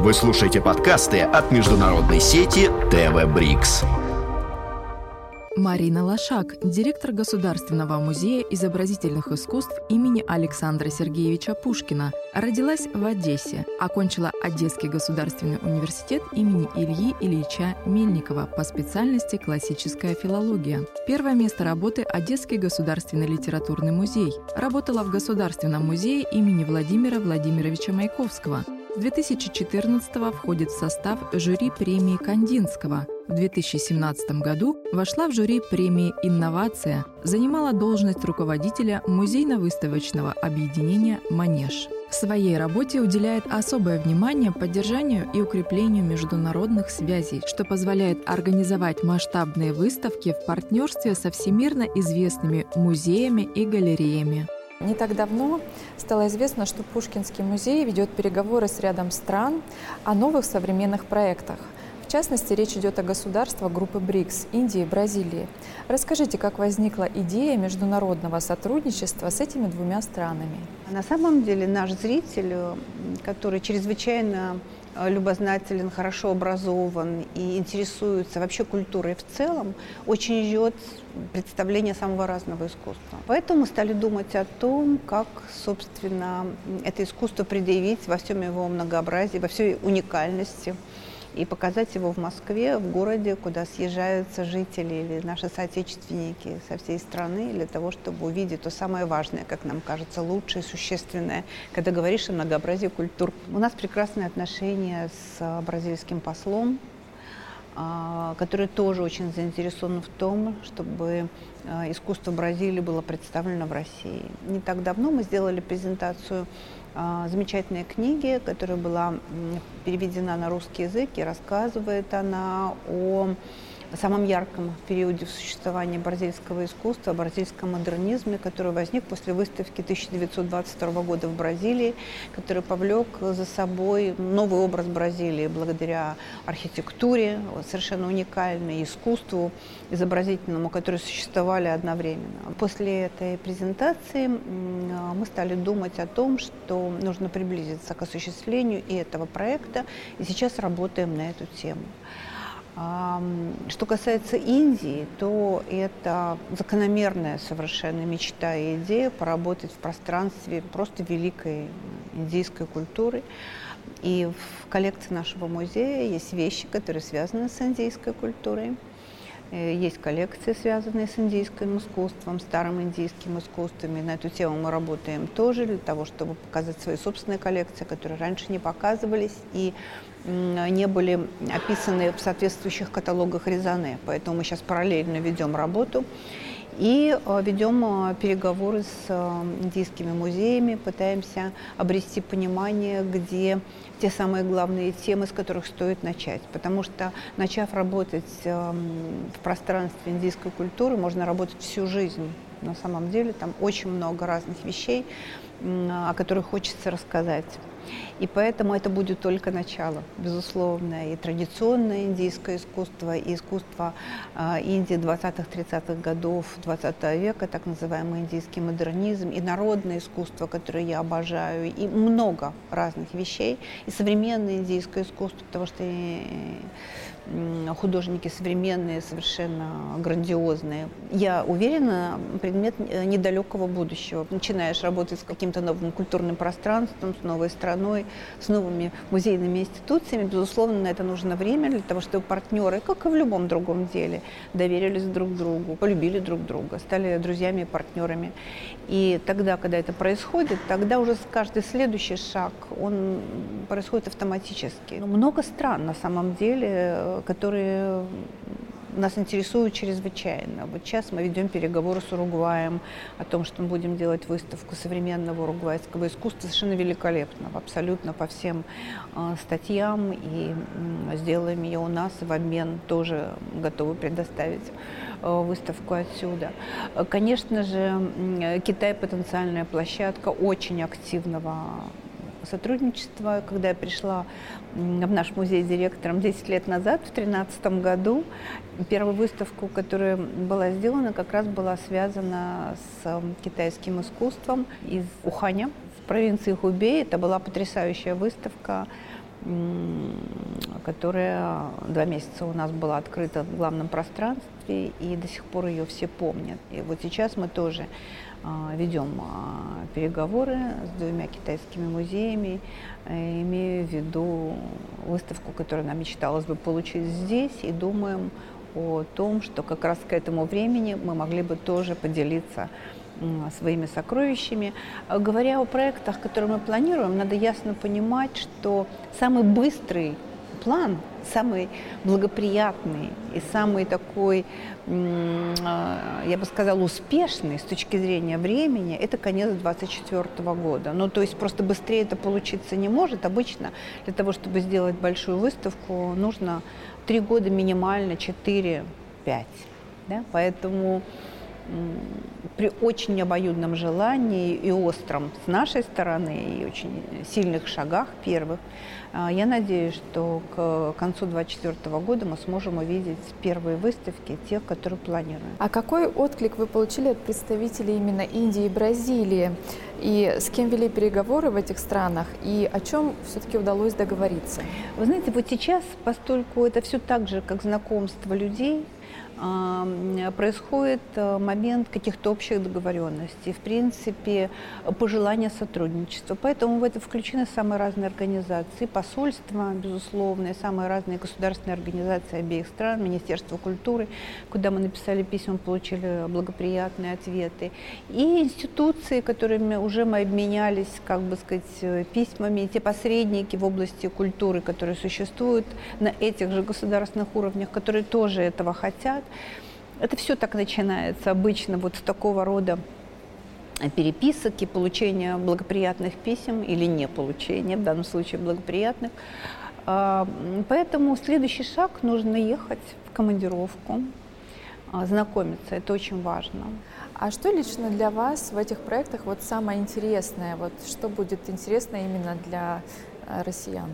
Вы слушаете подкасты от международной сети ТВ Брикс. Марина Лошак, директор Государственного музея изобразительных искусств имени Александра Сергеевича Пушкина, родилась в Одессе, окончила Одесский государственный университет имени Ильи Ильича Мельникова по специальности классическая филология. Первое место работы – Одесский государственный литературный музей. Работала в Государственном музее имени Владимира Владимировича Маяковского – 2014 входит в состав жюри премии Кандинского. В 2017 году вошла в жюри премии «Инновация», занимала должность руководителя музейно-выставочного объединения «Манеж». В своей работе уделяет особое внимание поддержанию и укреплению международных связей, что позволяет организовать масштабные выставки в партнерстве со всемирно известными музеями и галереями. Не так давно стало известно, что Пушкинский музей ведет переговоры с рядом стран о новых современных проектах. В частности, речь идет о государствах группы БРИКС – Индии и Бразилии. Расскажите, как возникла идея международного сотрудничества с этими двумя странами? На самом деле наш зритель, который чрезвычайно Э, любознателен, хорошо образован и интересуется вообще культурой в целом, очень ждет представления самого разного искусства. Поэтому мы стали думать о том, как, собственно, это искусство предъявить во всем его многообразии, во всей уникальности и показать его в Москве, в городе, куда съезжаются жители или наши соотечественники со всей страны для того, чтобы увидеть то самое важное, как нам кажется, лучшее, существенное, когда говоришь о многообразии культур. У нас прекрасные отношения с бразильским послом, а, который тоже очень заинтересован в том, чтобы а, искусство Бразилии было представлено в России. Не так давно мы сделали презентацию а, замечательной книги, которая была переведена на русский язык, и рассказывает она о самом ярком периоде существования бразильского искусства, бразильском модернизме, который возник после выставки 1922 года в Бразилии, который повлек за собой новый образ Бразилии благодаря архитектуре, совершенно уникальной, искусству изобразительному, которые существовали одновременно. После этой презентации мы стали думать о том, что нужно приблизиться к осуществлению и этого проекта, и сейчас работаем на эту тему. Что касается Индии, то это закономерная совершенно мечта и идея поработать в пространстве просто великой индийской культуры. И в коллекции нашего музея есть вещи, которые связаны с индийской культурой. Э, есть коллекции, связанные с индийским искусством, старым индийским искусством. И на эту тему мы работаем тоже для того, чтобы показать свои собственные коллекции, которые раньше не показывались и не были описаны в соответствующих каталогах Резане. Поэтому мы сейчас параллельно ведем работу и э, ведем э, переговоры с э, индийскими музеями, пытаемся обрести понимание, где те самые главные темы, с которых стоит начать. Потому что, начав работать в пространстве индийской культуры, можно работать всю жизнь. На самом деле там очень много разных вещей, о которых хочется рассказать. И поэтому это будет только начало, безусловно. И традиционное индийское искусство, и искусство э, Индии 20-30-х годов 20 века, так называемый индийский модернизм, и народное искусство, которое я обожаю, и много разных вещей, и современное индийское искусство, потому что художники современные, совершенно грандиозные. Я уверена, предмет э, недалекого будущего. Начинаешь работать с каким-то новым культурным пространством, с новой страной, с новыми музейными институциями. Безусловно, на это нужно время для того, чтобы партнеры, как и в любом другом деле, доверились друг другу, полюбили друг друга, стали друзьями и партнерами. И тогда, когда это происходит, тогда уже каждый следующий шаг, он происходит автоматически. Много стран на самом деле которые нас интересуют чрезвычайно. Вот сейчас мы ведем переговоры с Уругваем о том, что мы будем делать выставку современного уругвайского искусства совершенно великолепного, абсолютно по всем э, статьям, и э, сделаем ее у нас в обмен тоже готовы предоставить э, выставку отсюда. Конечно же, Китай потенциальная площадка очень активного сотрудничества. Когда я пришла в наш музей директором 10 лет назад, в 2013 году, первую выставку, которая была сделана, как раз была связана с китайским искусством из Уханя в провинции Хубей. Это была потрясающая выставка которая два месяца у нас была открыта в главном пространстве, и до сих пор ее все помнят. И вот сейчас мы тоже а, ведем а, переговоры с двумя китайскими музеями, э, имея в виду выставку, которую нам мечталось бы получить здесь, и думаем о том, что как раз к этому времени мы могли бы тоже поделиться своими сокровищами. Говоря о проектах, которые мы планируем, надо ясно понимать, что самый быстрый план, самый благоприятный и самый такой, а, я бы сказала, успешный с точки зрения времени, это конец 2024 года. Ну, то есть просто быстрее это получиться не может. Обычно для того, чтобы сделать большую выставку, нужно три года минимально, 4-5. Да? Поэтому при очень обоюдном желании и остром с нашей стороны, и очень сильных шагах первых, а, я надеюсь, что к концу 2024 года мы сможем увидеть первые выставки, тех, которые планируем. А какой отклик вы получили от представителей именно Индии и Бразилии? И с кем вели переговоры в этих странах? И о чем все-таки удалось договориться? Вы знаете, вот сейчас, постольку это все так же, как знакомство людей, происходит э, момент каких-то общих договоренностей, в принципе, пожелания сотрудничества. Поэтому в это включены самые разные организации, посольства, безусловно, и самые разные государственные организации обеих стран, Министерство культуры, куда мы написали письма, получили благоприятные ответы, и институции, которыми уже мы обменялись, как бы сказать, э, письмами, и те посредники в области культуры, которые существуют на этих же государственных уровнях, которые тоже этого хотят. Это все так начинается обычно вот с такого рода переписок и получения благоприятных писем или не получения, в данном случае благоприятных. А, поэтому следующий шаг – нужно ехать в командировку, а, знакомиться, это очень важно. А что лично для вас в этих проектах вот самое интересное? Вот что будет интересно именно для россиян?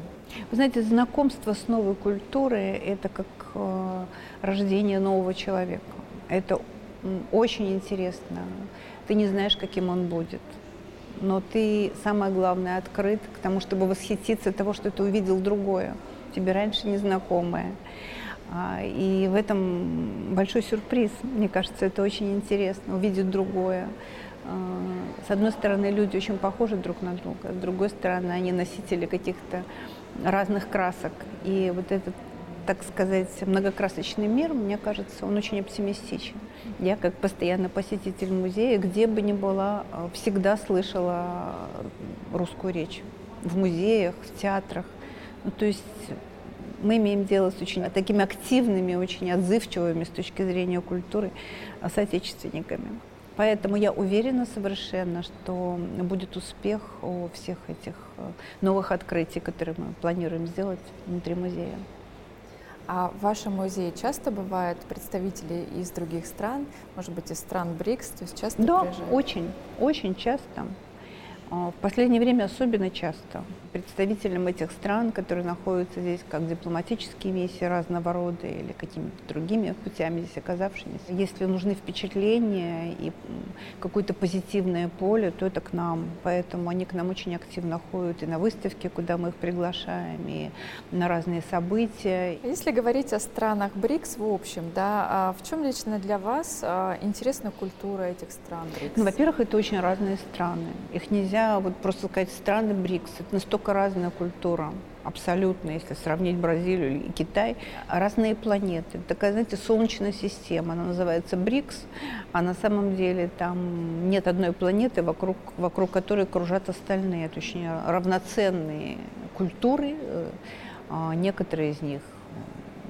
Вы знаете, знакомство с новой культурой – это как э, рождение нового человека. Это очень интересно. Ты не знаешь, каким он будет. Но ты, самое главное, открыт к тому, чтобы восхититься того, что ты увидел другое, тебе раньше незнакомое. А, и в этом большой сюрприз. Мне кажется, это очень интересно, увидеть другое. А, с одной стороны, люди очень похожи друг на друга, с другой стороны, они носители каких-то разных красок. И вот этот, так сказать, многокрасочный мир, мне кажется, он очень оптимистичен. Я, как постоянный посетитель музея, где бы ни была, всегда слышала русскую речь. В музеях, в театрах. Ну, то есть мы имеем дело с очень такими активными, очень отзывчивыми с точки зрения культуры соотечественниками. Поэтому я уверена совершенно, что будет успех у всех этих э, новых открытий, которые мы планируем сделать внутри музея. А в вашем музее часто бывают представители из других стран, может быть, из стран БРИКС, то есть часто Да, приезжают? очень, очень часто. А, в последнее время особенно часто представителям этих стран, которые находятся здесь как дипломатические миссии разного рода или какими-то другими путями здесь оказавшимися. Если нужны впечатления и какое-то позитивное поле, то это к нам. Поэтому они к нам очень активно ходят и на выставки, куда мы их приглашаем, и на разные события. Если говорить о странах БРИКС в общем, да, а в чем лично для вас а, интересна культура этих стран БРИКС? Ну, во-первых, это очень разные страны. Их нельзя вот просто сказать страны БРИКС. Это настолько разная культура, абсолютно, если сравнить Бразилию и Китай, разные планеты. Такая, знаете, солнечная система, она называется БРИКС, а на самом деле там нет одной планеты, вокруг, вокруг которой кружат остальные. Очень равноценные культуры, э, а некоторые из них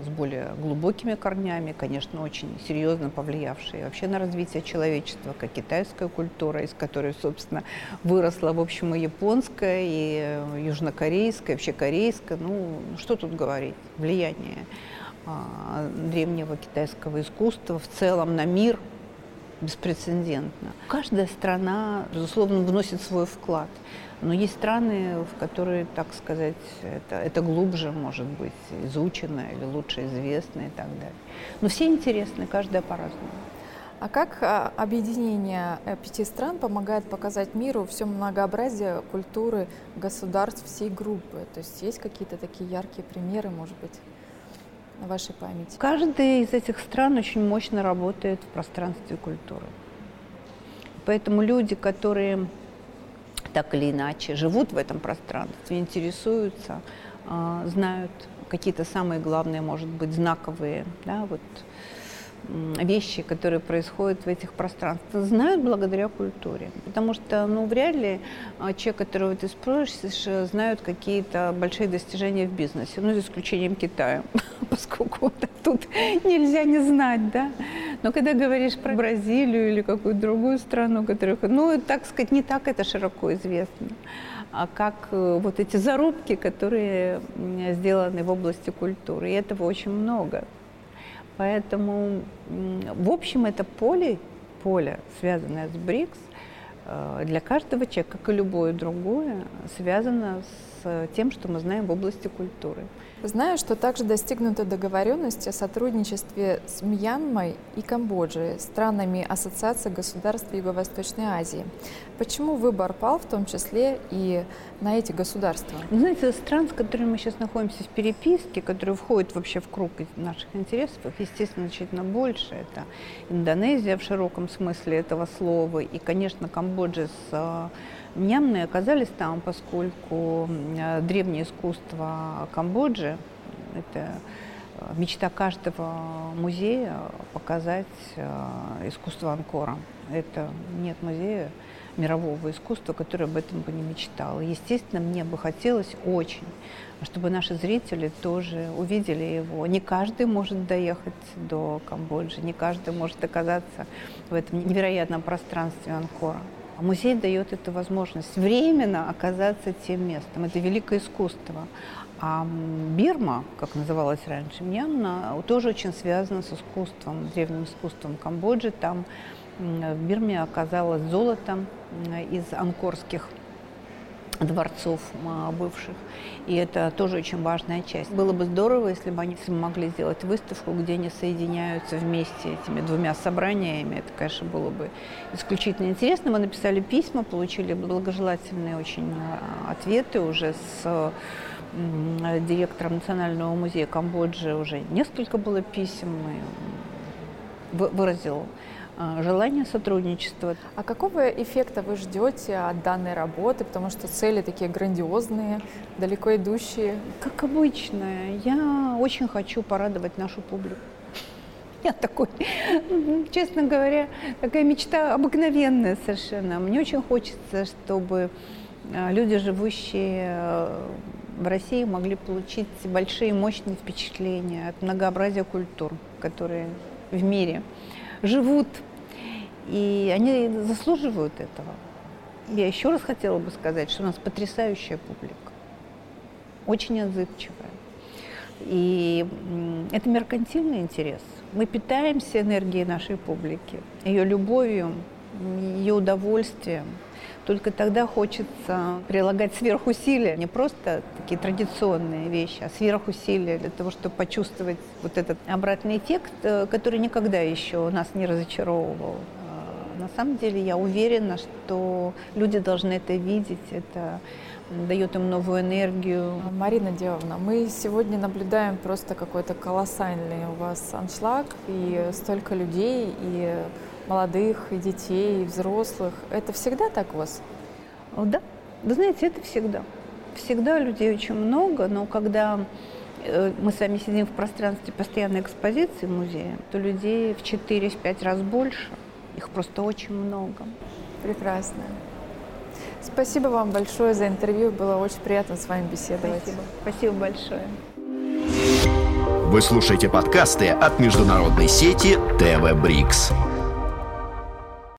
с более глубокими корнями, конечно, очень серьезно повлиявшие вообще на развитие человечества, как китайская культура, из которой, собственно, выросла, в общем, и японская, и э, южнокорейская, вообще корейская. Ну, что тут говорить? Влияние а, древнего китайского искусства в целом на мир беспрецедентно. Каждая страна, безусловно, вносит свой вклад. Но есть страны, в которые, так сказать, это, это глубже может быть изучено или лучше известно и так далее. Но все интересны, каждая по-разному. А как а, объединение э, пяти стран помогает показать миру все многообразие культуры государств всей группы? То есть есть какие-то такие яркие примеры, может быть, на вашей памяти? Каждая из этих стран очень мощно работает в пространстве культуры. Поэтому люди, которые так или иначе живут в этом пространстве, интересуются, а, знают какие-то самые главные, может быть, знаковые да, вот, вещи, которые происходят в этих пространствах, знают благодаря культуре. Потому что, ну, вряд ли а, человек, которого ты спросишь, знают какие-то большие достижения в бизнесе, ну, за исключением Китая, поскольку тут нельзя не знать, да. Но когда говоришь про Бразилию или какую-то другую страну, которая, ну, так сказать, не так это широко известно а как э, вот эти зарубки, которые сделаны в области культуры. И этого очень много. Поэтому, в общем, это поле, поле, связанное с БРИКС, э, для каждого человека, как и любое другое, связано с тем, что мы знаем в области культуры. Знаю, что также достигнута договоренность о сотрудничестве с Мьянмой и Камбоджей, странами Ассоциации государств Юго-Восточной Азии. Почему выбор пал в том числе и на эти государства? Знаете, стран, с которыми мы сейчас находимся в переписке, которые входят вообще в круг наших интересов, их, естественно, значительно больше. Это Индонезия в широком смысле этого слова и, конечно, Камбоджа с Мьянмы оказались там, поскольку древнее искусство Камбоджи – это э, мечта каждого музея показать э, искусство Анкора. Это нет музея мирового искусства, который об этом бы не мечтал. Естественно, мне бы хотелось очень, чтобы наши зрители тоже увидели его. Не каждый может доехать до Камбоджи, не каждый может оказаться в этом невероятном пространстве Анкора. А музей дает эту возможность временно оказаться тем местом. Это великое искусство. А Бирма, как называлась раньше, Мьянма, тоже очень связана с искусством, древним искусством Камбоджи. Там в Бирме оказалось золото из анкорских дворцов а, бывших. И это тоже очень важная часть. Было бы здорово, если бы они могли сделать выставку, где они соединяются вместе этими двумя собраниями. Это, конечно, было бы исключительно интересно. Мы написали письма, получили благожелательные очень а, ответы уже с директором Национального музея Камбоджи уже несколько было писем, и выразил желание сотрудничества. А какого эффекта вы ждете от данной работы? Потому что цели такие грандиозные, далеко идущие. Как обычно, я очень хочу порадовать нашу публику. Я такой, честно говоря, такая мечта обыкновенная совершенно. Мне очень хочется, чтобы а, люди, живущие э, в России, могли получить большие мощные впечатления от многообразия культур, которые в мире живут, и они заслуживают этого. Я еще раз хотела бы сказать, что у нас потрясающая публика, очень отзывчивая. И это меркантильный интерес. Мы питаемся энергией нашей публики, ее любовью, ее удовольствием. Только тогда хочется прилагать сверхусилия, не просто такие традиционные вещи, а сверхусилия для того, чтобы почувствовать вот этот обратный эффект, э, который никогда еще нас не разочаровывал. А на самом деле я уверена, что люди должны это видеть, это дает им новую энергию. Марина Девовна, мы сегодня наблюдаем просто какой-то колоссальный у вас аншлаг, и столько людей, и молодых, и детей, и взрослых. Это всегда так у вас? Да. Вы знаете, это всегда. Всегда людей очень много, но когда э, мы с вами сидим в пространстве постоянной экспозиции музея, то людей в 4-5 раз больше. Их просто очень много. Прекрасно. Спасибо вам большое за интервью. Было очень приятно с вами беседовать. Спасибо. Спасибо большое. Вы слушаете подкасты от международной сети ТВ Брикс.